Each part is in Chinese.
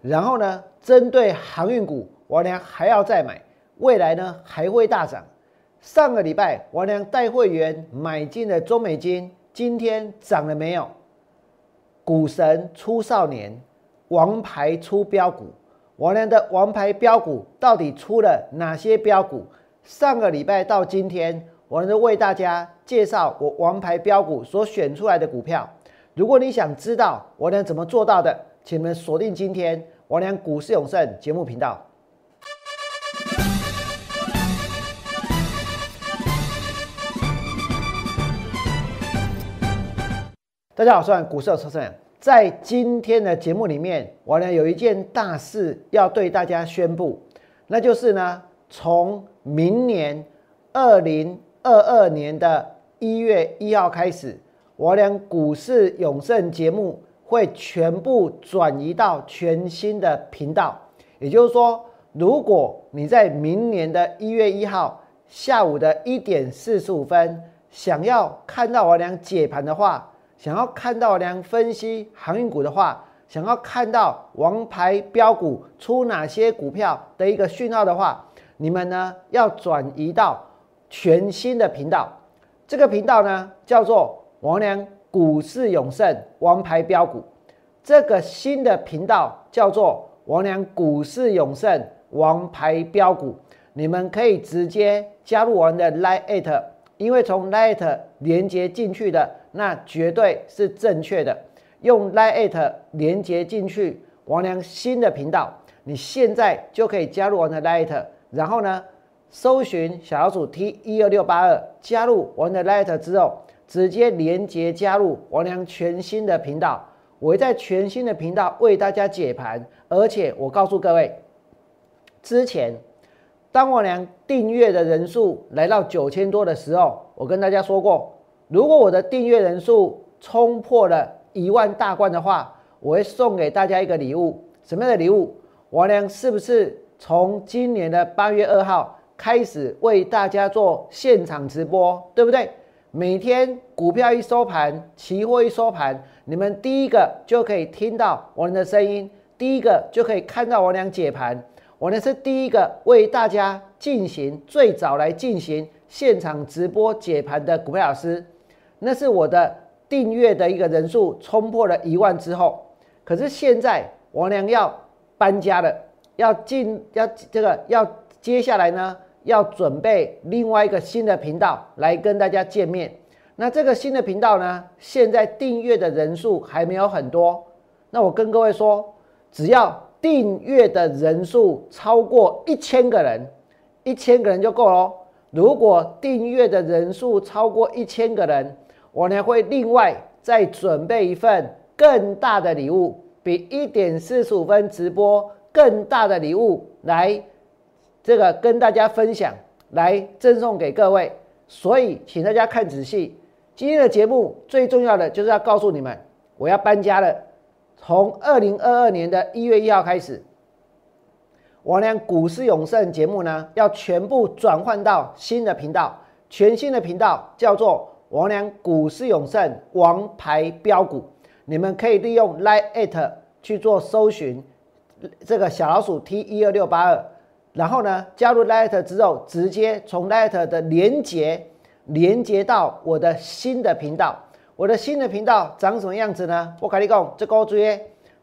然后呢，针对航运股，王良还要再买，未来呢还会大涨。上个礼拜，王良带会员买进了中美金，今天涨了没有？股神出少年，王牌出标股，王良的王牌标股到底出了哪些标股？上个礼拜到今天，我都为大家介绍我王牌标股所选出来的股票。如果你想知道我能怎么做到的，请你们锁定今天王良股市永胜节目频道。大家好，我是股市有车胜。在今天的节目里面，我呢有一件大事要对大家宣布，那就是呢，从明年二零二二年的一月一号开始，我俩股市永胜节目会全部转移到全新的频道。也就是说，如果你在明年的一月一号下午的一点四十五分想要看到我俩解盘的话，想要看到良分析航运股的话，想要看到王牌标股出哪些股票的一个讯号的话，你们呢要转移到全新的频道。这个频道呢叫做王良股市永胜王牌标股。这个新的频道叫做王良股市永胜王牌标股。你们可以直接加入我们的 Lite，因为从 Lite 连接进去的。那绝对是正确的。用 Lite 连接进去王良新的频道，你现在就可以加入我们的 Lite，然后呢，搜寻小老鼠 T 一二六八二，加入我们的 Lite 之后，直接连接加入王良全新的频道。我会在全新的频道为大家解盘，而且我告诉各位，之前当王良订阅的人数来到九千多的时候，我跟大家说过。如果我的订阅人数冲破了一万大关的话，我会送给大家一个礼物。什么样的礼物？王良是不是从今年的八月二号开始为大家做现场直播，对不对？每天股票一收盘，期货一收盘，你们第一个就可以听到王良的声音，第一个就可以看到王良解盘。我呢是第一个为大家进行最早来进行现场直播解盘的股票老师。那是我的订阅的一个人数冲破了一万之后，可是现在王良要搬家了，要进要这个要接下来呢，要准备另外一个新的频道来跟大家见面。那这个新的频道呢，现在订阅的人数还没有很多。那我跟各位说，只要订阅的人数超过一千个人，一千个人就够了。如果订阅的人数超过一千个人，我呢会另外再准备一份更大的礼物，比一点四十五分直播更大的礼物来，这个跟大家分享，来赠送给各位。所以，请大家看仔细，今天的节目最重要的就是要告诉你们，我要搬家了。从二零二二年的一月一号开始，我俩股市永胜节目呢要全部转换到新的频道，全新的频道叫做。王良股市永胜王牌标股，你们可以利用 Lite 去做搜寻，这个小老鼠 T 一二六八二，然后呢加入 Lite 之后，直接从 Lite 的连接连接到我的新的频道。我的新的频道长什么样子呢？我跟你讲，这个注意，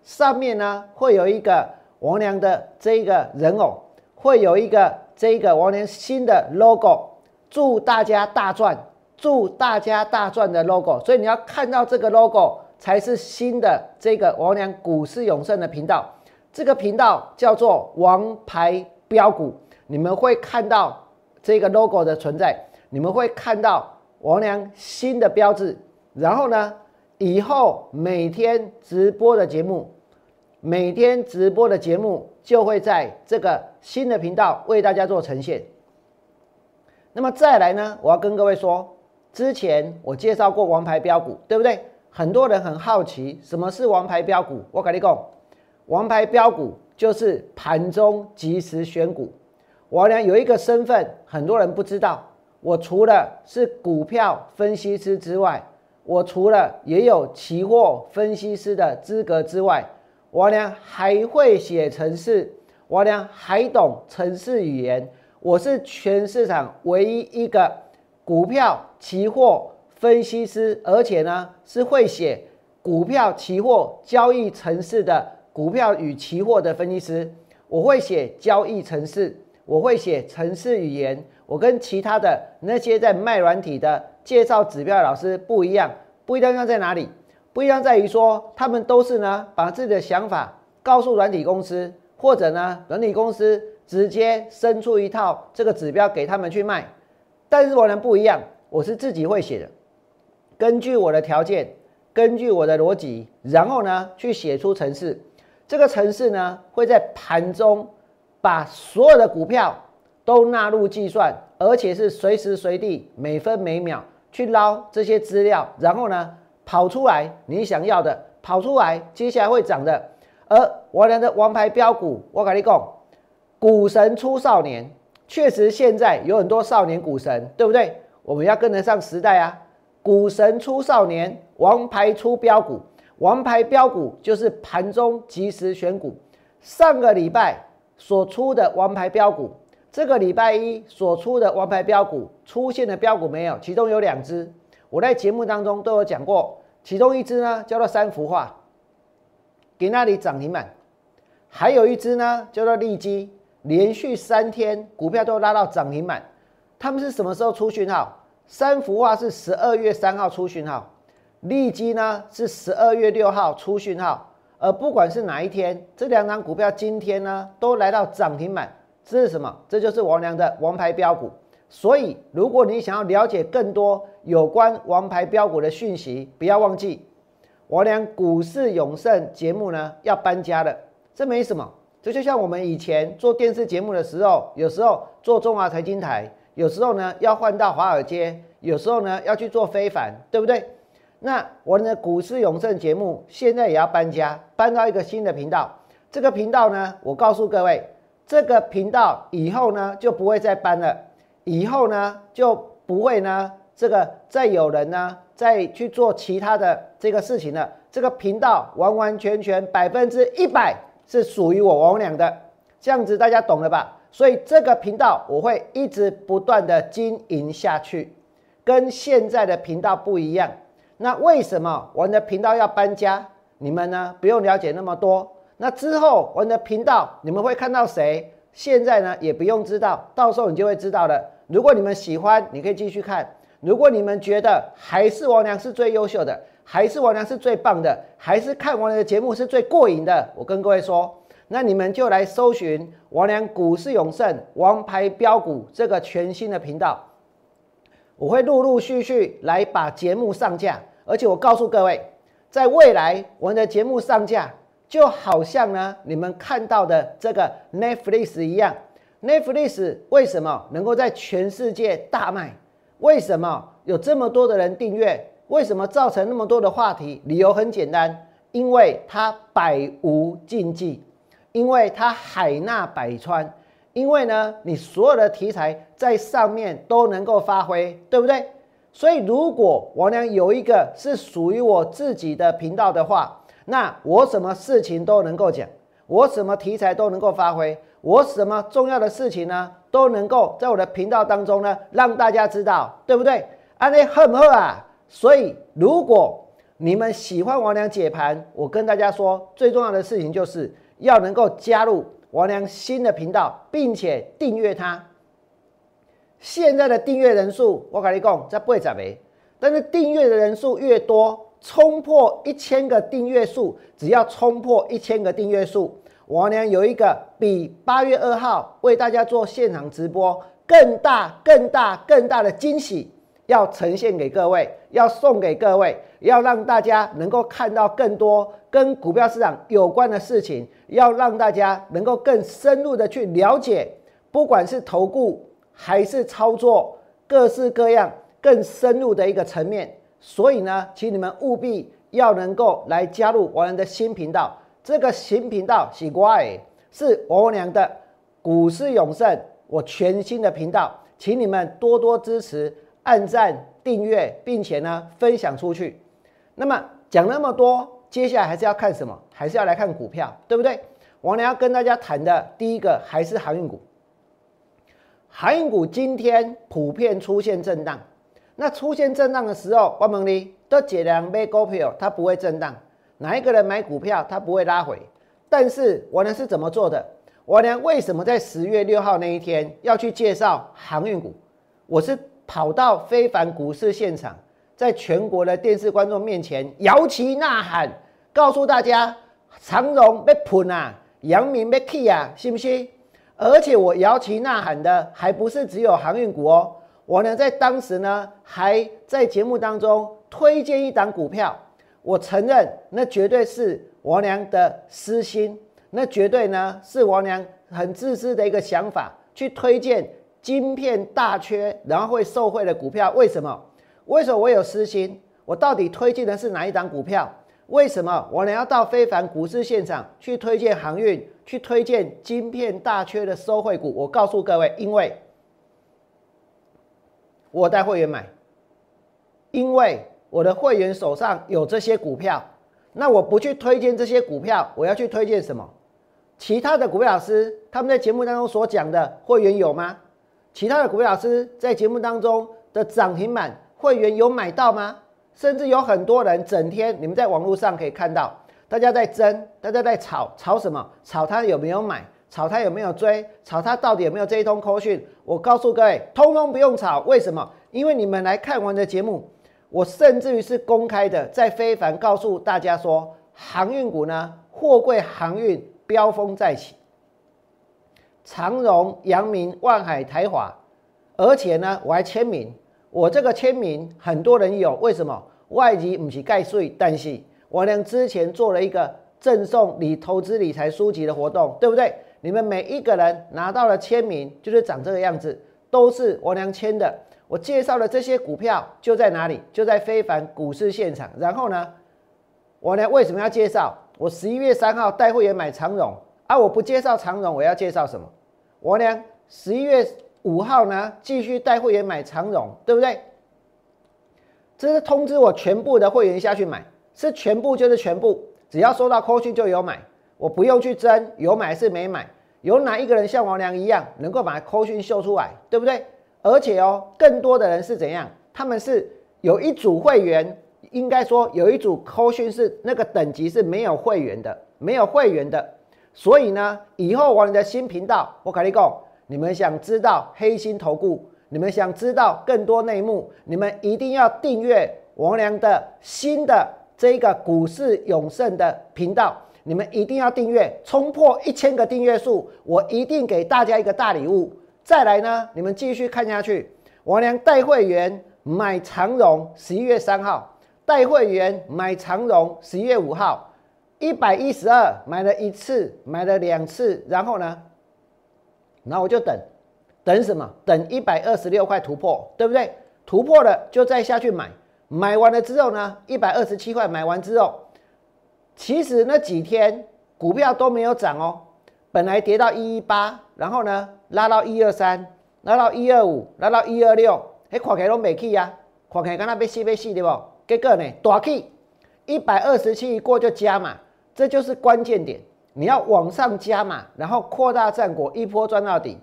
上面呢会有一个王良的这一个人偶，会有一个这一个王良新的 logo，祝大家大赚。祝大家大赚的 logo，所以你要看到这个 logo 才是新的这个王良股市永胜的频道。这个频道叫做王牌标股，你们会看到这个 logo 的存在，你们会看到王良新的标志。然后呢，以后每天直播的节目，每天直播的节目就会在这个新的频道为大家做呈现。那么再来呢，我要跟各位说。之前我介绍过王牌标股，对不对？很多人很好奇什么是王牌标股。我跟你讲，王牌标股就是盘中及时选股。我呢有一个身份，很多人不知道。我除了是股票分析师之外，我除了也有期货分析师的资格之外，王良还会写程式，王良还懂程式语言。我是全市场唯一一个股票期货分析师，而且呢是会写股票期货交易程式的股票与期货的分析师。我会写交易程式，我会写程式语言。我跟其他的那些在卖软体的介绍指标的老师不一样，不一样在哪里？不一样在于说，他们都是呢把自己的想法告诉软体公司，或者呢软体公司直接生出一套这个指标给他们去卖。但是我呢不一样，我是自己会写的，根据我的条件，根据我的逻辑，然后呢去写出程式。这个程式呢会在盘中把所有的股票。都纳入计算，而且是随时随地、每分每秒去捞这些资料，然后呢跑出来你想要的，跑出来接下来会涨的。而我俩的王牌标股，我跟你讲，股神出少年，确实现在有很多少年股神，对不对？我们要跟得上时代啊！股神出少年，王牌出标股，王牌标股就是盘中及时选股。上个礼拜所出的王牌标股。这个礼拜一所出的王牌标股出现的标股没有，其中有两只，我在节目当中都有讲过，其中一只呢叫做三幅画，给那里涨停板，还有一只呢叫做利基，连续三天股票都拉到涨停板。他们是什么时候出讯号？三幅画是十二月三号出讯号，利基呢是十二月六号出讯号，而不管是哪一天，这两张股票今天呢都来到涨停板。这是什么？这就是王良的王牌标股。所以，如果你想要了解更多有关王牌标股的讯息，不要忘记王良股市永胜节目呢要搬家了。这没什么，这就像我们以前做电视节目的时候，有时候做中华财经台，有时候呢要换到华尔街，有时候呢要去做非凡，对不对？那我们的股市永胜节目现在也要搬家，搬到一个新的频道。这个频道呢，我告诉各位。这个频道以后呢就不会再搬了，以后呢就不会呢这个再有人呢再去做其他的这个事情了。这个频道完完全全百分之一百是属于我王良的，这样子大家懂了吧？所以这个频道我会一直不断的经营下去，跟现在的频道不一样。那为什么我们的频道要搬家？你们呢不用了解那么多。那之后，我们的频道你们会看到谁？现在呢也不用知道，到时候你就会知道了。如果你们喜欢，你可以继续看；如果你们觉得还是王良是最优秀的，还是王良是最棒的，还是看王良的节目是最过瘾的，我跟各位说，那你们就来搜寻王良股市永胜王牌标股这个全新的频道。我会陆陆续续来把节目上架，而且我告诉各位，在未来我们的节目上架。就好像呢，你们看到的这个 Netflix 一样，Netflix 为什么能够在全世界大卖？为什么有这么多的人订阅？为什么造成那么多的话题？理由很简单，因为它百无禁忌，因为它海纳百川，因为呢，你所有的题材在上面都能够发挥，对不对？所以，如果我呢有一个是属于我自己的频道的话，那我什么事情都能够讲，我什么题材都能够发挥，我什么重要的事情呢都能够在我的频道当中呢让大家知道，对不对？安利恨不恨啊？所以如果你们喜欢王良解盘，我跟大家说，最重要的事情就是要能够加入王良新的频道，并且订阅它。现在的订阅人数我跟你讲在不会涨没，但是订阅的人数越多。冲破一千个订阅数，只要冲破一千个订阅数，我呢有一个比八月二号为大家做现场直播更大、更大、更大的惊喜要呈现给各位，要送给各位，要让大家能够看到更多跟股票市场有关的事情，要让大家能够更深入的去了解，不管是投顾还是操作，各式各样更深入的一个层面。所以呢，请你们务必要能够来加入我们的新频道。这个新频道是怪，是我娘的股市永胜，我全新的频道，请你们多多支持，按赞、订阅，并且呢分享出去。那么讲那么多，接下来还是要看什么？还是要来看股票，对不对？王良要跟大家谈的第一个还是航运股。航运股今天普遍出现震荡，那出现震荡的时候，我问你，都解量买股票，它不会震荡；哪一个人买股票，它不会拉回。但是我呢是怎么做的？我呢为什么在十月六号那一天要去介绍航运股？我是跑到非凡股市现场，在全国的电视观众面前摇旗呐喊，告诉大家长荣被喷啊，阳明被 K 啊，信不信？而且我摇旗呐喊的还不是只有航运股哦，我呢在当时呢还在节目当中推荐一档股票，我承认那绝对是我娘的私心，那绝对呢是我娘很自私的一个想法，去推荐晶片大缺然后会受惠的股票。为什么？为什么我有私心？我到底推荐的是哪一档股票？为什么我要到非凡股市现场去推荐航运？去推荐晶片大缺的收汇股，我告诉各位，因为我带会员买，因为我的会员手上有这些股票，那我不去推荐这些股票，我要去推荐什么？其他的股票老师他们在节目当中所讲的会员有吗？其他的股票老师在节目当中的涨停板会员有买到吗？甚至有很多人整天，你们在网络上可以看到。大家在争，大家在吵，吵什么？吵他有没有买？吵他有没有追？吵他到底有没有这一通扣讯？我告诉各位，通通不用吵。为什么？因为你们来看完的节目，我甚至于是公开的，在非凡告诉大家说，航运股呢，货柜航运飙风再起，长荣、阳明、万海、台华，而且呢，我还签名，我这个签名很多人有，为什么？外籍不是盖税，但是。我俩之前做了一个赠送你投资理财书籍的活动，对不对？你们每一个人拿到了签名，就是长这个样子，都是我娘签的。我介绍的这些股票就在哪里？就在非凡股市现场。然后呢，我俩为什么要介绍？我十一月三号带会员买长荣，啊我不介绍长荣，我要介绍什么？我俩十一月五号呢，继续带会员买长荣，对不对？这是通知我全部的会员下去买。是全部就是全部，只要收到扣讯就有买，我不用去争有买是没买。有哪一个人像王良一样能够把扣讯秀出来，对不对？而且哦，更多的人是怎样？他们是有一组会员，应该说有一组扣讯是那个等级是没有会员的，没有会员的。所以呢，以后我的新频道，我跟你讲，你们想知道黑心投顾，你们想知道更多内幕，你们一定要订阅王良的新的。这个股市永盛的频道，你们一定要订阅，冲破一千个订阅数，我一定给大家一个大礼物。再来呢，你们继续看下去。王良带会员买长荣，十一月三号带会员买长荣，十一月五号一百一十二买了一次，买了两次，然后呢，然后我就等，等什么？等一百二十六块突破，对不对？突破了就再下去买。买完了之后呢，一百二十七块买完之后，其实那几天股票都没有涨哦，本来跌到一一八，然后呢拉到一二三，拉到一二五，拉到一二六，哎，看起来都没起呀，看起来刚刚被吸被吸对不？结果呢大起，一百二十七一过就加嘛，这就是关键点，你要往上加嘛，然后扩大战果，一波赚到底。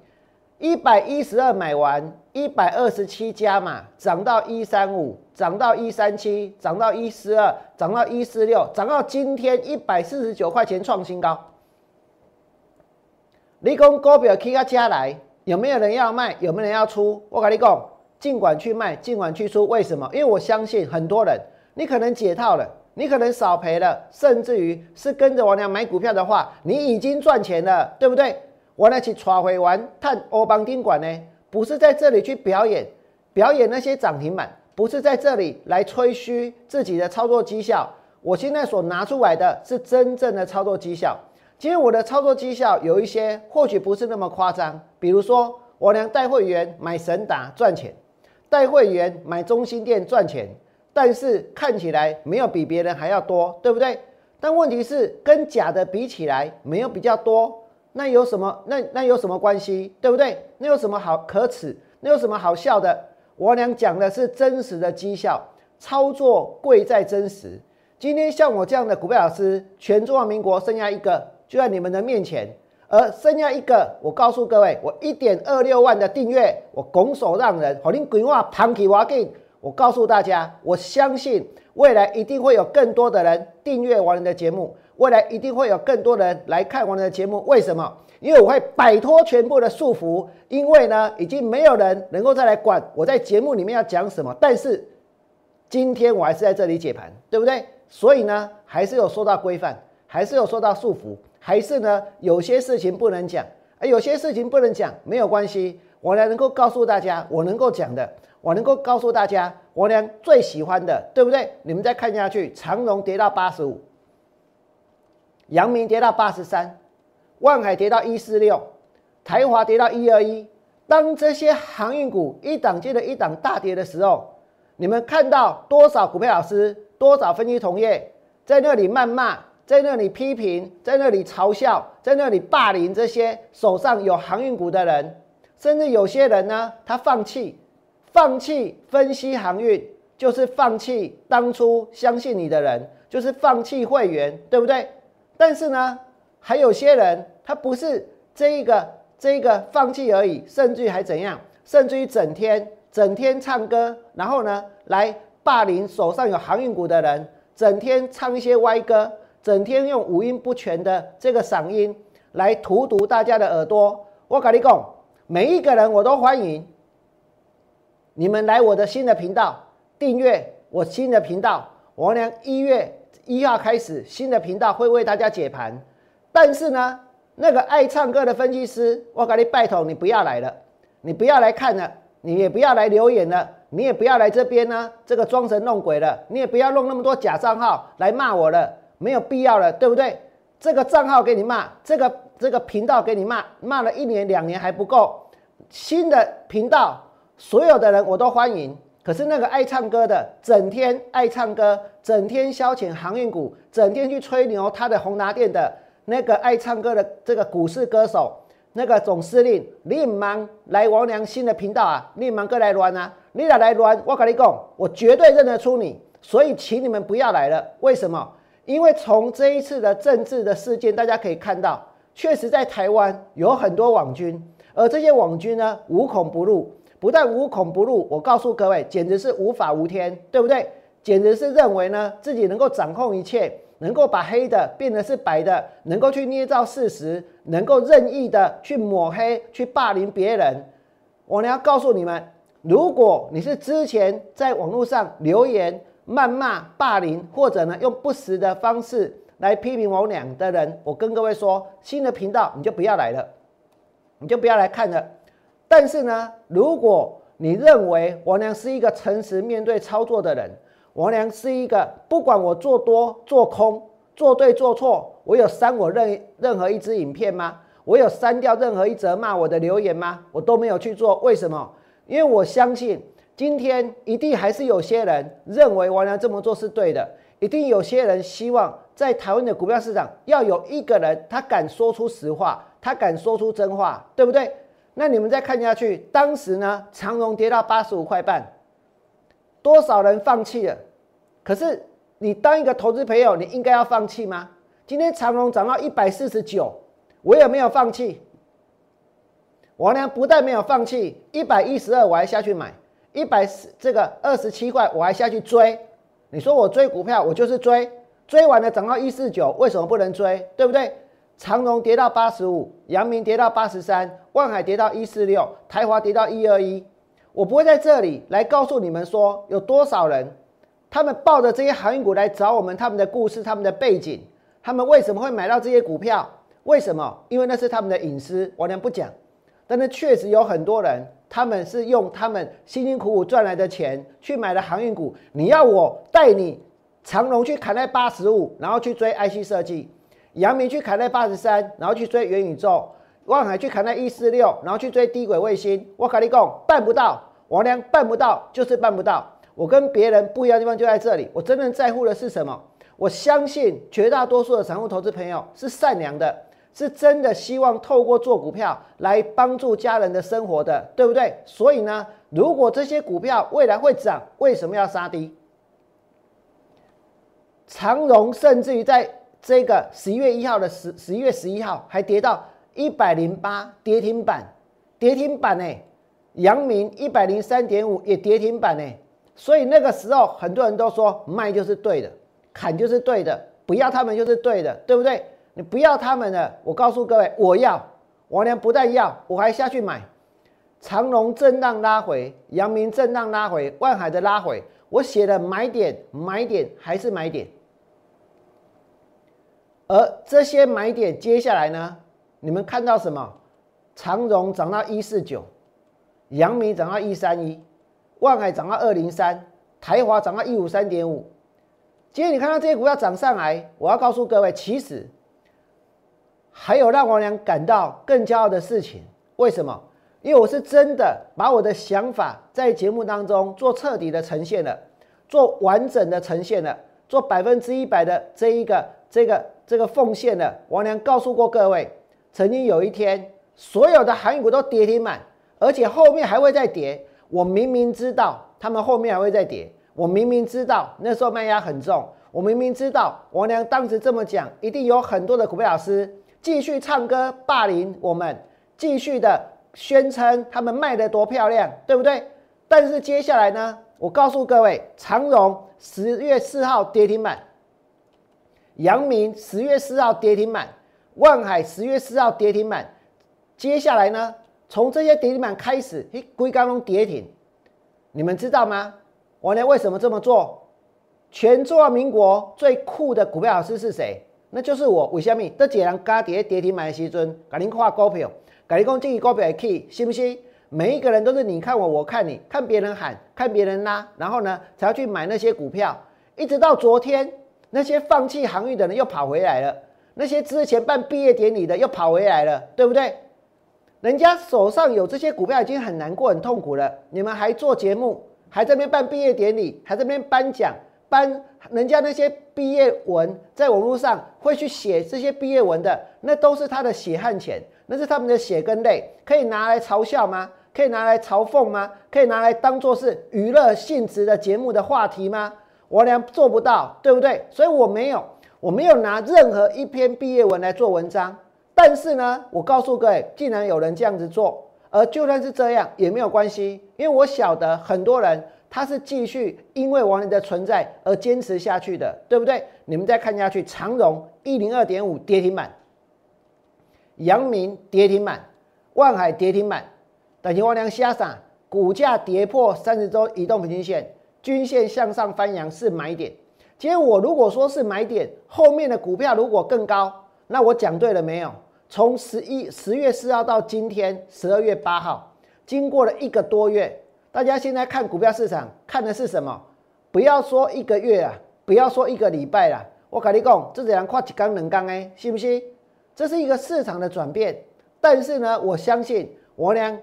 一百一十二买完，一百二十七加嘛，涨到一三五，涨到一三七，涨到一四二，涨到一四六，涨到今天一百四十九块钱创新高。你讲股票起到加来，有没有人要卖？有没有人要出？我跟你讲，尽管去卖，尽管去出。为什么？因为我相信很多人，你可能解套了，你可能少赔了，甚至于是跟着我娘买股票的话，你已经赚钱了，对不对？我来去抓回完探欧邦宾馆呢，不是在这里去表演，表演那些涨停板，不是在这里来吹嘘自己的操作绩效。我现在所拿出来的是真正的操作绩效。今天我的操作绩效有一些或许不是那么夸张，比如说我娘带会员买神达赚钱，带会员买中心店赚钱，但是看起来没有比别人还要多，对不对？但问题是跟假的比起来，没有比较多。那有什么？那那有什么关系？对不对？那有什么好可耻？那有什么好笑的？我俩讲的是真实的绩效，操作贵在真实。今天像我这样的股票老师，全中华民国剩下一个，就在你们的面前。而剩下一个，我告诉各位，我一点二六万的订阅，我拱手让人，好，您规划盘起挖进。我告诉大家，我相信未来一定会有更多的人订阅王仁的节目，未来一定会有更多人来看王仁的节目。为什么？因为我会摆脱全部的束缚，因为呢，已经没有人能够再来管我在节目里面要讲什么。但是今天我还是在这里解盘，对不对？所以呢，还是有受到规范，还是有受到束缚。还是呢，有些事情不能讲，而有些事情不能讲，没有关系。我来能够告诉大家，我能够讲的，我能够告诉大家，我娘最喜欢的，对不对？你们再看下去，长荣跌到八十五，阳明跌到八十三，万海跌到一四六，台华跌到一二一。当这些航运股一档接着一档大跌的时候，你们看到多少股票老师，多少分析同业在那里谩骂？在那里批评，在那里嘲笑，在那里霸凌这些手上有航运股的人，甚至有些人呢，他放弃，放弃分析航运，就是放弃当初相信你的人，就是放弃会员，对不对？但是呢，还有些人，他不是这一个这一个放弃而已，甚至还怎样？甚至于整天整天唱歌，然后呢，来霸凌手上有航运股的人，整天唱一些歪歌。整天用五音不全的这个嗓音来荼毒大家的耳朵，我跟你讲，每一个人我都欢迎你们来我的新的频道订阅我新的频道。我娘一月一号开始新的频道会为大家解盘，但是呢，那个爱唱歌的分析师，我跟你拜托你不要来了，你不要来看了，你也不要来留言了，你也不要来这边呢，这个装神弄鬼了，你也不要弄那么多假账号来骂我了。没有必要了，对不对？这个账号给你骂，这个这个频道给你骂，骂了一年两年还不够。新的频道，所有的人我都欢迎。可是那个爱唱歌的，整天爱唱歌，整天消遣航运股，整天去吹牛，他的宏达店的那个爱唱歌的这个股市歌手，那个总司令，你忙来王良新的频道啊？你忙哥来乱啊？你来来乱，我跟你讲，我绝对认得出你。所以请你们不要来了。为什么？因为从这一次的政治的事件，大家可以看到，确实在台湾有很多网军，而这些网军呢，无孔不入，不但无孔不入，我告诉各位，简直是无法无天，对不对？简直是认为呢，自己能够掌控一切，能够把黑的变得是白的，能够去捏造事实，能够任意的去抹黑、去霸凌别人。我呢要告诉你们，如果你是之前在网络上留言。谩骂、霸凌，或者呢用不实的方式来批评我俩的人，我跟各位说，新的频道你就不要来了，你就不要来看了。但是呢，如果你认为王娘是一个诚实面对操作的人，王娘是一个不管我做多做空、做对做错，我有删我任任何一支影片吗？我有删掉任何一则骂我的留言吗？我都没有去做，为什么？因为我相信。今天一定还是有些人认为王良这么做是对的，一定有些人希望在台湾的股票市场要有一个人，他敢说出实话，他敢说出真话，对不对？那你们再看下去，当时呢，长荣跌到八十五块半，多少人放弃了？可是你当一个投资朋友，你应该要放弃吗？今天长荣涨到一百四十九，我也没有放弃，我呢不但没有放弃，一百一十二我还下去买。一百四这个二十七块，我还下去追。你说我追股票，我就是追，追完了涨到一四九，为什么不能追？对不对？长荣跌到八十五，阳明跌到八十三，万海跌到一四六，台华跌到一二一。我不会在这里来告诉你们说有多少人，他们抱着这些航运股来找我们，他们的故事、他们的背景，他们为什么会买到这些股票？为什么？因为那是他们的隐私，我俩不讲。但是确实有很多人。他们是用他们辛辛苦苦赚来的钱去买的航运股。你要我带你长荣去砍在八十五，然后去追 IC 设计；阳明去砍在八十三，然后去追元宇宙；望海去砍在一四六，然后去追低轨卫星。我跟你讲，办不到，王良办不到，就是办不到。我跟别人不一样的地方就在这里。我真正在乎的是什么？我相信绝大多数的散户投资朋友是善良的。是真的希望透过做股票来帮助家人的生活的，对不对？所以呢，如果这些股票未来会涨，为什么要杀低？长荣甚至于在这个十一月一号的十十一月十一号还跌到一百零八跌停板，跌停板呢？阳明一百零三点五也跌停板呢。所以那个时候很多人都说卖就是对的，砍就是对的，不要他们就是对的，对不对？你不要他们的，我告诉各位，我要，我连不但要，我还下去买。长隆震荡拉回，阳明震荡拉回，万海的拉回，我写的买点买点还是买点。而这些买点，接下来呢？你们看到什么？长荣涨到一四九，阳明涨到一三一，万海涨到二零三，台华涨到一五三点五。今天你看到这些股票涨上来，我要告诉各位，其实还有让王良感到更骄傲的事情。为什么？因为我是真的把我的想法在节目当中做彻底的呈现了，做完整的呈现了，做百分之一百的这一个这个。这个奉献了，王良告诉过各位，曾经有一天，所有的韩股都跌停板，而且后面还会再跌。我明明知道他们后面还会再跌，我明明知道那时候卖压很重，我明明知道王良当时这么讲，一定有很多的股票老师继续唱歌霸凌我们，继续的宣称他们卖的多漂亮，对不对？但是接下来呢，我告诉各位，长荣十月四号跌停板。阳明十月四号跌停板，万海十月四号跌停板，接下来呢？从这些跌停板开始，嘿，龟刚龙跌停，你们知道吗？我呢为什么这么做？全中华民国最酷的股票老师是谁？那就是我。为什么？这几人加跌跌停板的时阵，给您画股票，给您讲这个股票的 key，，信不信？每一个人都是你看我，我看你，看别人喊，看别人拉，然后呢才要去买那些股票，一直到昨天。那些放弃航运的人又跑回来了，那些之前办毕业典礼的又跑回来了，对不对？人家手上有这些股票已经很难过、很痛苦了，你们还做节目，还在那边办毕业典礼，还在那边颁奖，颁人家那些毕业文，在网络上会去写这些毕业文的，那都是他的血汗钱，那是他们的血跟泪，可以拿来嘲笑吗？可以拿来嘲讽吗？可以拿来当做是娱乐性质的节目的话题吗？我俩做不到，对不对？所以我没有，我没有拿任何一篇毕业文来做文章。但是呢，我告诉各位，既然有人这样子做，而就算是这样也没有关系，因为我晓得很多人他是继续因为王林的存在而坚持下去的，对不对？你们再看下去，长荣一零二点五跌停板，阳明跌停板，万海跌停板，但是王良瞎傻，股价跌破三十周移动平均线。均线向上翻扬是买点。今天我如果说是买点，后面的股票如果更高，那我讲对了没有？从十一十月四号到今天十二月八号，经过了一个多月，大家现在看股票市场看的是什么？不要说一个月啊，不要说一个礼拜了，我跟你讲，这只能跨几缸冷缸哎，信不信？这是一个市场的转变。但是呢，我相信我俩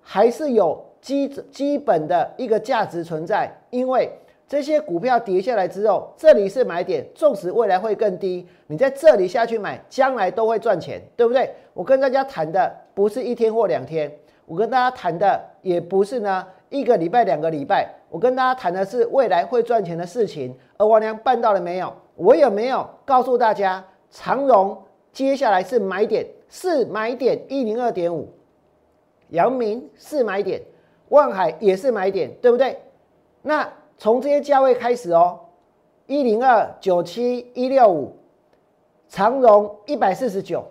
还是有。基基本的一个价值存在，因为这些股票跌下来之后，这里是买点，纵使未来会更低，你在这里下去买，将来都会赚钱，对不对？我跟大家谈的不是一天或两天，我跟大家谈的也不是呢一个礼拜、两个礼拜，我跟大家谈的是未来会赚钱的事情。而王良办到了没有？我有没有告诉大家，长荣接下来是买点，是买点一零二点五，阳明是买点。万海也是买点，对不对？那从这些价位开始哦，一零二九七一六五，长荣一百四十九。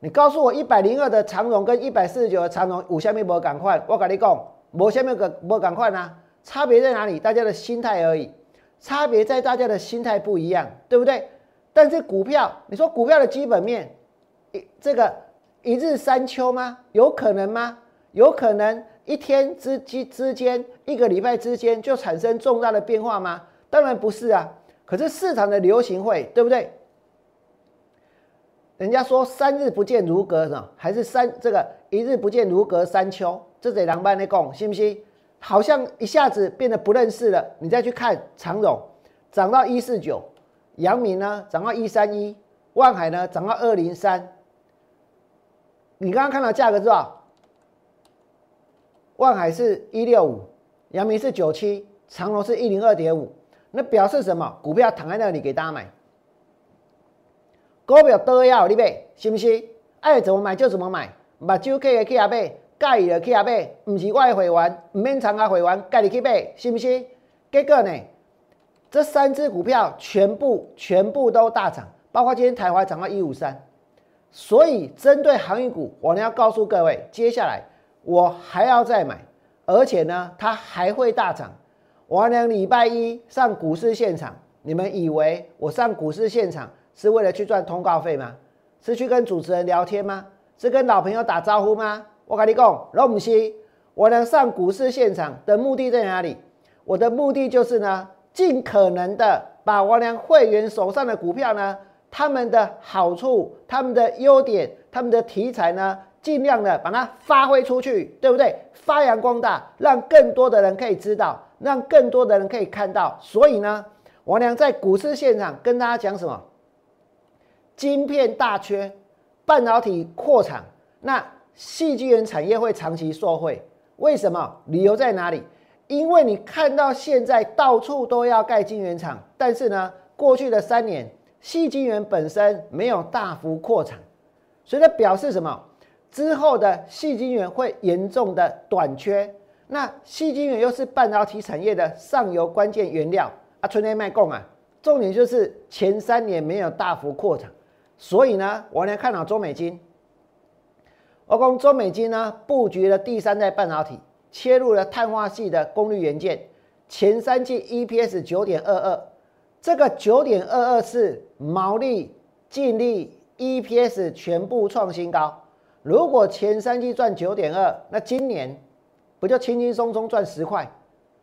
你告诉我一百零二的长荣跟一百四十九的长荣五下面没赶快，我跟你讲，没下面个没赶快呢？差别在哪里？大家的心态而已，差别在大家的心态不一样，对不对？但是股票，你说股票的基本面，一这个一日三秋吗？有可能吗？有可能。一天之之之间，一个礼拜之间就产生重大的变化吗？当然不是啊。可是市场的流行会，对不对？人家说三日不见如隔呢，还是三这个一日不见如隔三秋，这得两班的讲，信不信？好像一下子变得不认识了。你再去看长荣，涨到一四九，阳明呢涨到一三一，万海呢涨到二零三。你刚刚看到价格是吧？万海是一六五，阳明是九七，长隆是一零二点五。那表示什么？股票躺在那里给大家买，股票都要你买，是不是？爱怎么买就怎么买，把酒客的去阿买，介意的去阿买，不是我的会员，唔免参加会员，介意去买，是不是？结果呢？这三只股票全部全部都大涨，包括今天台华涨到一五三。所以针对航运股，我呢要告诉各位，接下来我还要再买，而且呢它还会大涨。我呢礼拜一上股市现场，你们以为我上股市现场是为了去赚通告费吗？是去跟主持人聊天吗？是跟老朋友打招呼吗？我跟你讲，罗姆西，我能上股市现场的目的在哪里？我的目的就是呢，尽可能的把我俩会员手上的股票呢，他们的好处、他们的优点、他们的题材呢，尽量的把它发挥出去，对不对？发扬光大，让更多的人可以知道，让更多的人可以看到。所以呢，我俩在股市现场跟大家讲什么？晶片大缺，半导体扩产，那细晶圆产业会长期受惠。为什么？理由在哪里？因为你看到现在到处都要盖晶圆厂，但是呢，过去的三年细晶圆本身没有大幅扩产，所以它表示什么？之后的细晶圆会严重的短缺。那细晶圆又是半导体产业的上游关键原料啊，春天卖供啊，重点就是前三年没有大幅扩产。所以呢，我来看好中美金。我讲中美金呢，布局了第三代半导体，切入了碳化系的功率元件。前三季 EPS 九点二二，这个九点二二是毛利、净利、EPS 全部创新高。如果前三季赚九点二，那今年不就轻轻松松赚十块？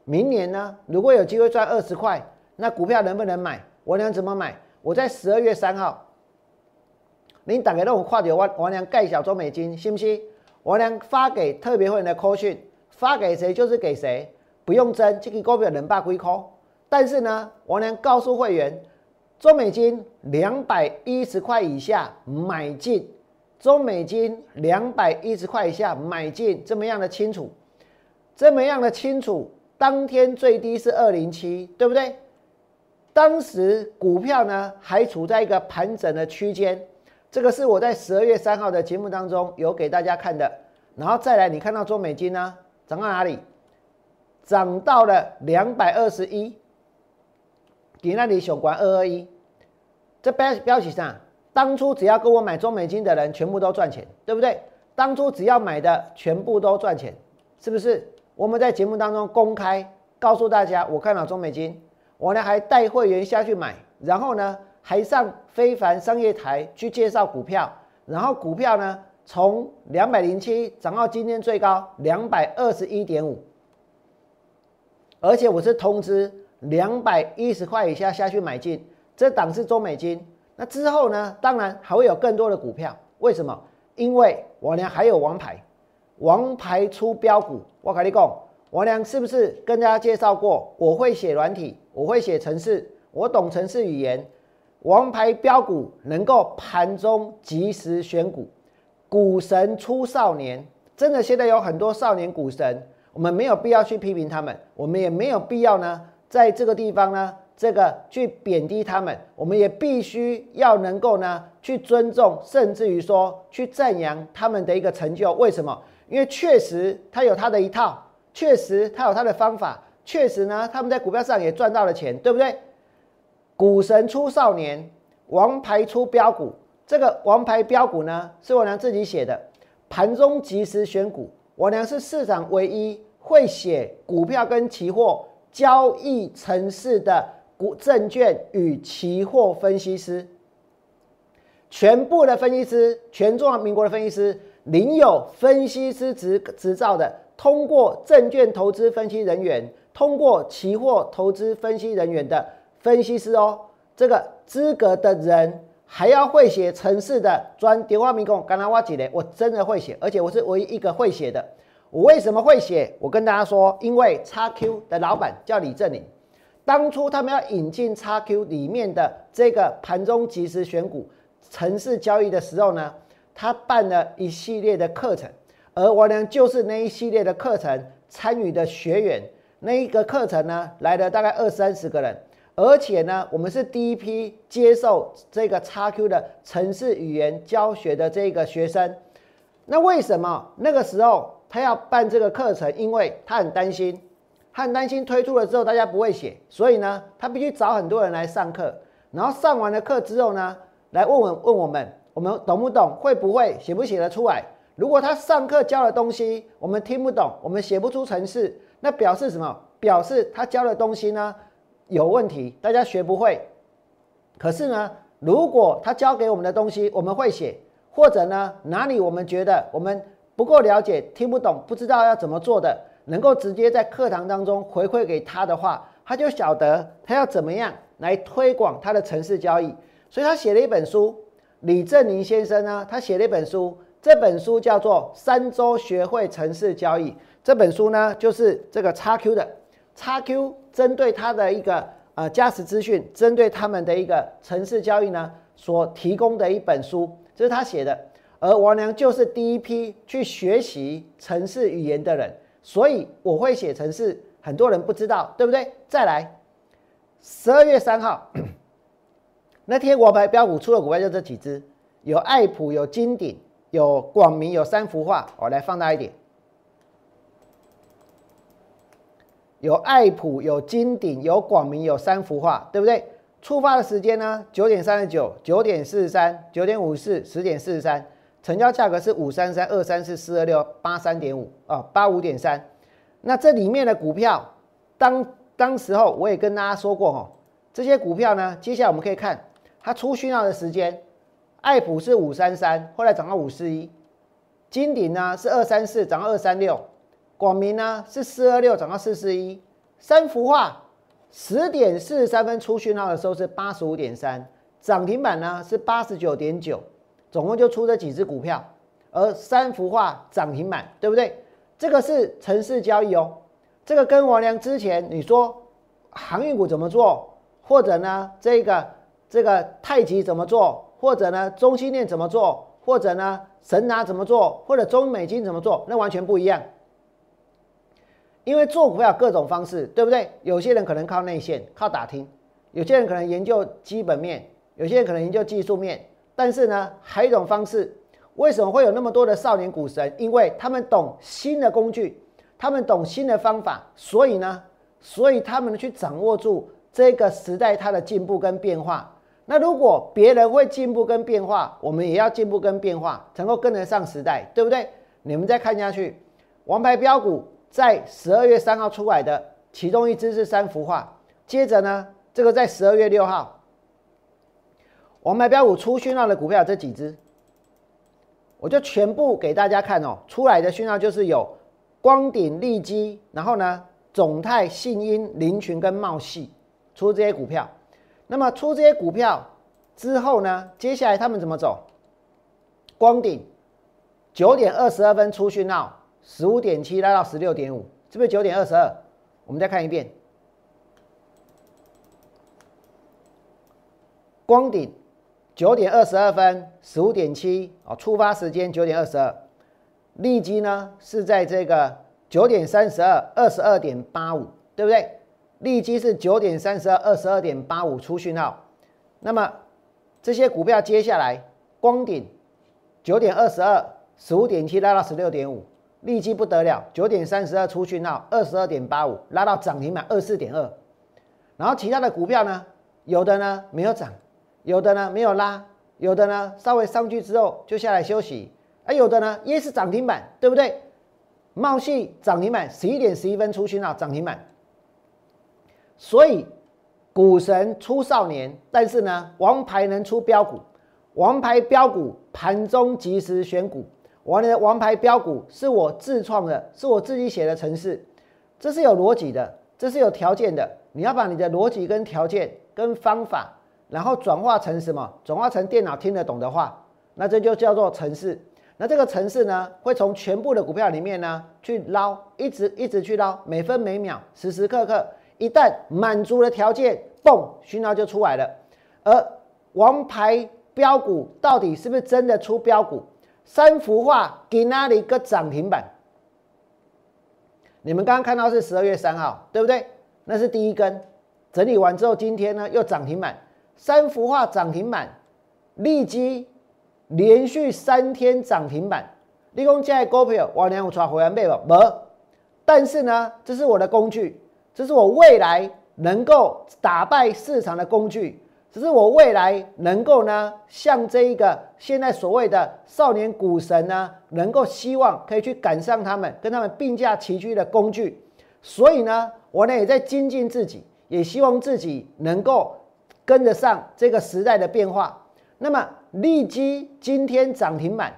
明年呢，如果有机会赚二十块，那股票能不能买？我能怎么买？我在十二月三号。您打给那种跨掉王王良盖小中美金，信不信？王良发给特别会员的 call 讯，发给谁就是给谁，不用争，这个股票能霸归 call。但是呢，王良告诉会员，中美金两百一十块以下买进，中美金两百一十块以下买进，这么样的清楚，这么样的清楚。当天最低是二零七，对不对？当时股票呢还处在一个盘整的区间。这个是我在十二月三号的节目当中有给大家看的，然后再来，你看到中美金呢涨到哪里？涨到了两百二十一，你那里选关二二一，这标标题上，当初只要跟我买中美金的人全部都赚钱，对不对？当初只要买的全部都赚钱，是不是？我们在节目当中公开告诉大家，我看到中美金，我呢还带会员下去买，然后呢？还上非凡商业台去介绍股票，然后股票呢从两百零七涨到今天最高两百二十一点五，而且我是通知两百一十块以下下去买进，这档是中美金。那之后呢，当然还会有更多的股票。为什么？因为我俩还有王牌，王牌出标股。我跟你讲，我俩是不是跟大家介绍过？我会写软体，我会写程式，我懂程式语言。王牌标股能够盘中及时选股，股神出少年，真的现在有很多少年股神，我们没有必要去批评他们，我们也没有必要呢，在这个地方呢，这个去贬低他们，我们也必须要能够呢，去尊重，甚至于说去赞扬他们的一个成就。为什么？因为确实他有他的一套，确实他有他的方法，确实呢，他们在股票上也赚到了钱，对不对？股神出少年，王牌出标股。这个王牌标股呢，是我娘自己写的。盘中及时选股，我娘是市场唯一会写股票跟期货交易城市的股证券与期货分析师。全部的分析师，全中华民国的分析师，领有分析师执执照的，通过证券投资分析人员，通过期货投资分析人员的。分析师哦，这个资格的人还要会写城市的专电话民工，刚才我几嘞？我真的会写，而且我是唯一一个会写的。我为什么会写？我跟大家说，因为叉 Q 的老板叫李正林，当初他们要引进叉 Q 里面的这个盘中即时选股、城市交易的时候呢，他办了一系列的课程，而我呢就是那一系列的课程参与的学员。那一个课程呢来了大概二三十个人。而且呢，我们是第一批接受这个 XQ 的城市语言教学的这个学生。那为什么那个时候他要办这个课程？因为他很担心，他很担心推出了之后大家不会写，所以呢，他必须找很多人来上课。然后上完了课之后呢，来问问问我们，我们懂不懂？会不会写不写得出来？如果他上课教的东西我们听不懂，我们写不出程式，那表示什么？表示他教的东西呢？有问题，大家学不会。可是呢，如果他教给我们的东西我们会写，或者呢哪里我们觉得我们不够了解、听不懂、不知道要怎么做的，能够直接在课堂当中回馈给他的话，他就晓得他要怎么样来推广他的城市交易。所以他写了一本书，李正宁先生呢，他写了一本书，这本书叫做《三周学会城市交易》。这本书呢，就是这个叉 Q 的。叉 Q 针对他的一个呃驾驶资讯，针对他们的一个城市交易呢，所提供的一本书，这是他写的。而王良就是第一批去学习城市语言的人，所以我会写成是，很多人不知道，对不对？再来，十二月三号 那天，我牌标股出的股票就这几只，有爱普，有金鼎，有广明，有三幅画，我来放大一点。有爱普，有金鼎，有广明，有三幅画，对不对？出发的时间呢？九点三十九，九点四十三，九点五十四，十点四十三。成交价格是五三三二三四四二六八三点五啊，八五点三。那这里面的股票，当当时候我也跟大家说过哈，这些股票呢，接下来我们可以看它出讯号的时间。爱普是五三三，后来涨到五四一。金鼎呢是二三四，涨到二三六。广明呢是四二六涨到四四一，三幅画十点四十三分出讯号的时候是八十五点三，涨停板呢是八十九点九，总共就出这几只股票，而三幅画涨停板，对不对？这个是城市交易哦，这个跟王良之前你说航运股怎么做，或者呢这个这个太极怎么做，或者呢中心链怎么做，或者呢神拿怎么做，或者中美金怎么做，那完全不一样。因为做股票各种方式，对不对？有些人可能靠内线，靠打听；有些人可能研究基本面，有些人可能研究技术面。但是呢，还有一种方式，为什么会有那么多的少年股神？因为他们懂新的工具，他们懂新的方法，所以呢，所以他们去掌握住这个时代它的进步跟变化。那如果别人会进步跟变化，我们也要进步跟变化，能够跟得上时代，对不对？你们再看下去，王牌标股。在十二月三号出来的，其中一只是三幅画。接着呢，这个在十二月六号，王牌标股出讯号的股票这几只，我就全部给大家看哦。出来的讯号就是有光鼎、利基，然后呢，总泰、信音、林群跟茂系出这些股票。那么出这些股票之后呢，接下来他们怎么走？光鼎九点二十二分出讯号。十五点七拉到十六点五，是不是九点二十二？我们再看一遍。光顶九点二十二分，十五点七哦，出发时间九点二十二。利基呢是在这个九点三十二，二十二点八五，对不对？利基是九点三十二，二十二点八五出讯号。那么这些股票接下来，光顶九点二十二，十五点七拉到十六点五。利基不得了，九点三十二出讯号，二十二点八五拉到涨停板二四点二，然后其他的股票呢，有的呢没有涨，有的呢没有拉，有的呢稍微上去之后就下来休息，而有的呢也是涨停板，对不对？茂系涨停板十一点十一分出讯号涨停板，所以股神出少年，但是呢王牌能出标股，王牌标股盘中及时选股。我的王牌标股是我自创的，是我自己写的程式，这是有逻辑的，这是有条件的。你要把你的逻辑跟条件跟方法，然后转化成什么？转化成电脑听得懂的话，那这就叫做程式。那这个程式呢，会从全部的股票里面呢去捞，一直一直去捞，每分每秒，时时刻刻，一旦满足了条件，嘣，讯号就出来了。而王牌标股到底是不是真的出标股？三幅画给那里一个涨停板？你们刚刚看到是十二月三号，对不对？那是第一根，整理完之后，今天呢又涨停板，三幅画涨停板，利基连续三天涨停板。立功在股票，我两有抓回来买不？没。但是呢，这是我的工具，这是我未来能够打败市场的工具，这是我未来能够呢，像这一个现在所谓的少年股神呢，能够希望可以去赶上他们，跟他们并驾齐驱的工具。所以呢，我呢也在精进自己，也希望自己能够跟得上这个时代的变化。那么，利基今天涨停板。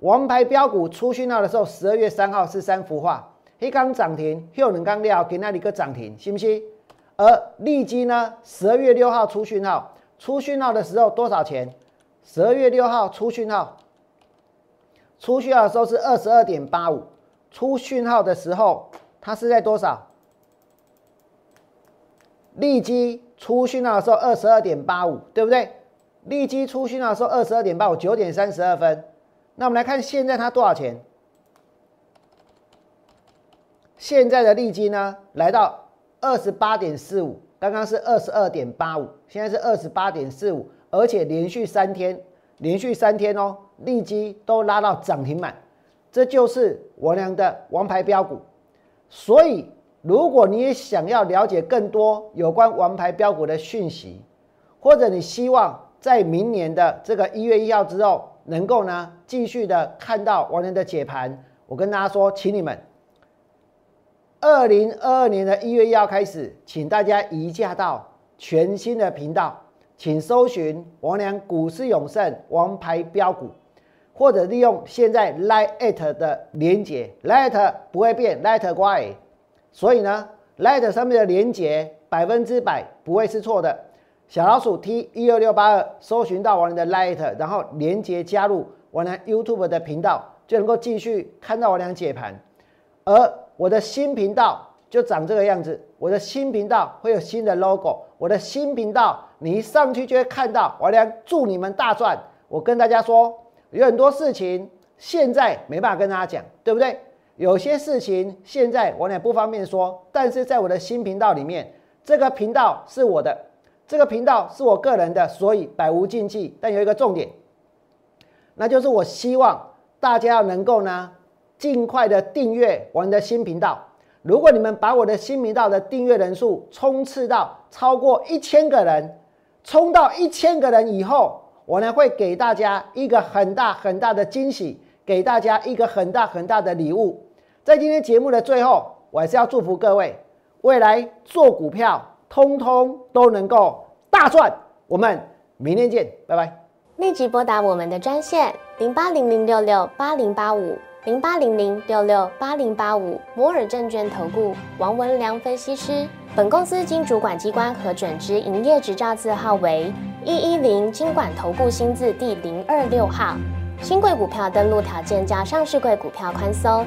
王牌标股出讯号的时候，十二月三号是三幅画，一刚涨停，又两刚料给那里个涨停，信不信？而利基呢，十二月六号出讯号，出讯号的时候多少钱？十二月六号出讯号，出讯号的时候是二十二点八五，出讯号的时候它是在多少？利基出讯号的时候二十二点八五，对不对？利基出讯号的时候二十二点八五，九点三十二分。那我们来看现在它多少钱？现在的利基呢，来到二十八点四五，刚刚是二十二点八五，现在是二十八点四五，而且连续三天，连续三天哦，利基都拉到涨停板，这就是我俩的王牌标股。所以，如果你也想要了解更多有关王牌标股的讯息，或者你希望在明年的这个一月一号之后，能够呢继续的看到王良的解盘，我跟大家说，请你们，二零二二年的一月一号开始，请大家移驾到全新的频道，请搜寻王良股市永胜王牌标股，或者利用现在 light 的连接，light 不会变，Lite 乖，所以呢，light 上面的连接百分之百不会是错的。小老鼠 T 一二六八二，搜寻到王良的 Light，然后连接加入王良 YouTube 的频道，就能够继续看到王良解盘。而我的新频道就长这个样子，我的新频道会有新的 logo，我的新频道你一上去就会看到王良祝你们大赚。我跟大家说，有很多事情现在没办法跟大家讲，对不对？有些事情现在我也不方便说，但是在我的新频道里面，这个频道是我的。这个频道是我个人的，所以百无禁忌。但有一个重点，那就是我希望大家要能够呢，尽快的订阅我们的新频道。如果你们把我的新频道的订阅人数冲刺到超过一千个人，冲到一千个人以后，我呢会给大家一个很大很大的惊喜，给大家一个很大很大的礼物。在今天节目的最后，我还是要祝福各位未来做股票。通通都能够大赚，我们明天见，拜拜。立即拨打我们的专线零八零零六六八零八五零八零零六六八零八五摩尔证券投顾王文良分析师。本公司经主管机关核准之营业执照字号为一一零金管投顾新字第零二六号。新贵股票登录条件较上市贵股票宽松。